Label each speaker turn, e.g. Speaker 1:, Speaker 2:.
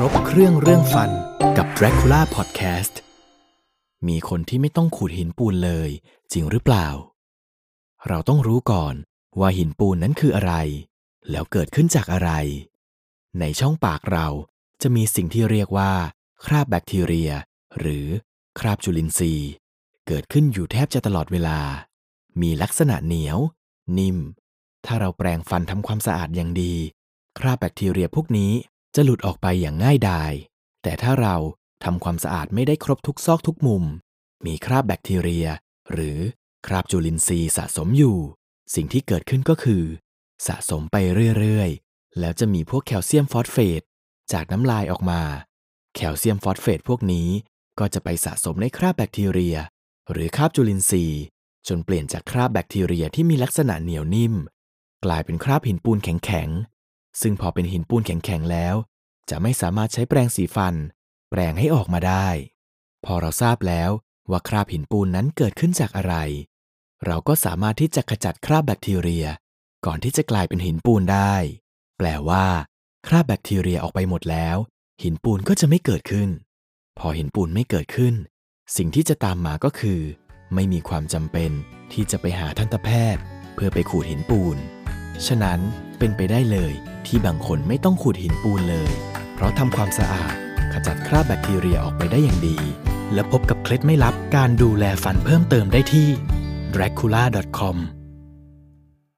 Speaker 1: ครบเครื่องเรื่องฟันกับ Dracula Podcast มีคนที่ไม่ต้องขูดหินปูนเลย จริงหรือเปล่า เราต้องรู้ก่อนว่าหินปูนนั้นคืออะไร แล้วเกิดขึ้นจากอะไร ในช่องปากเราจะมีสิ่งที่เรียกว่า คราบแบคทีเรีย หรือคราบจุลินทรีย์ เกิดขึ้นอยู่แทบจะตลอดเวลา มีลักษณะเหนียว นิ่ม ถ้าเราแปรงฟันทำความสะอาดอย่างดี คราบแบคทีเรียพวกนี้ จะหลุดออกไปอย่างง่ายดาย แต่ถ้าเราทำความสะอาดไม่ได้ครบทุกซอกทุกมุม มีคราบแบคทีเรีย หรือคราบจุลินทรีย์สะสมอยู่ สิ่งที่เกิดขึ้นก็คือ สะสมไปเรื่อยๆ แล้วจะมีพวกแคลเซียมฟอสเฟตจากน้ำลายออกมา แคลเซียมฟอสเฟตพวกนี้ก็จะไปสะสมในคราบแบคทีเรีย หรือคราบจุลินทรีย์ จนเปลี่ยนจากคราบแบคทีเรียที่มีลักษณะเหนียวนิ่ม กลายเป็นคราบหินปูนแข็งๆ ซึ่งพอเป็นหินปูนแข็งๆแล้ว จะไม่สามารถใช้แปรงสีฟัน แปรงให้ออกมาได้ พอเราทราบแล้วว่าคราบหินปูนนั้นเกิดขึ้นจากอะไร เราก็สามารถที่จะขจัดคราบแบคทีเรีย ก่อนที่จะกลายเป็นหินปูนได้ แปลว่า คราบแบคทีเรียออกไปหมดแล้ว หินปูนก็จะไม่เกิดขึ้น พอหินปูนไม่เกิดขึ้น สิ่งที่จะตามมาก็คือ ไม่มีความจำเป็นที่จะไปหาทันตแพทย์ เพื่อไปขูดหินปูน ฉะนั้นเป็นไปได้เลยที่บางคนไม่ต้องขูดหินปูนเลย เพราะทำความสะอาดขจัดคราบแบคทีเรียออกไปได้อย่างดี และพบกับเคล็ดไม่ลับการดูแลฟันเพิ่มเติมได้ที่ dracula.com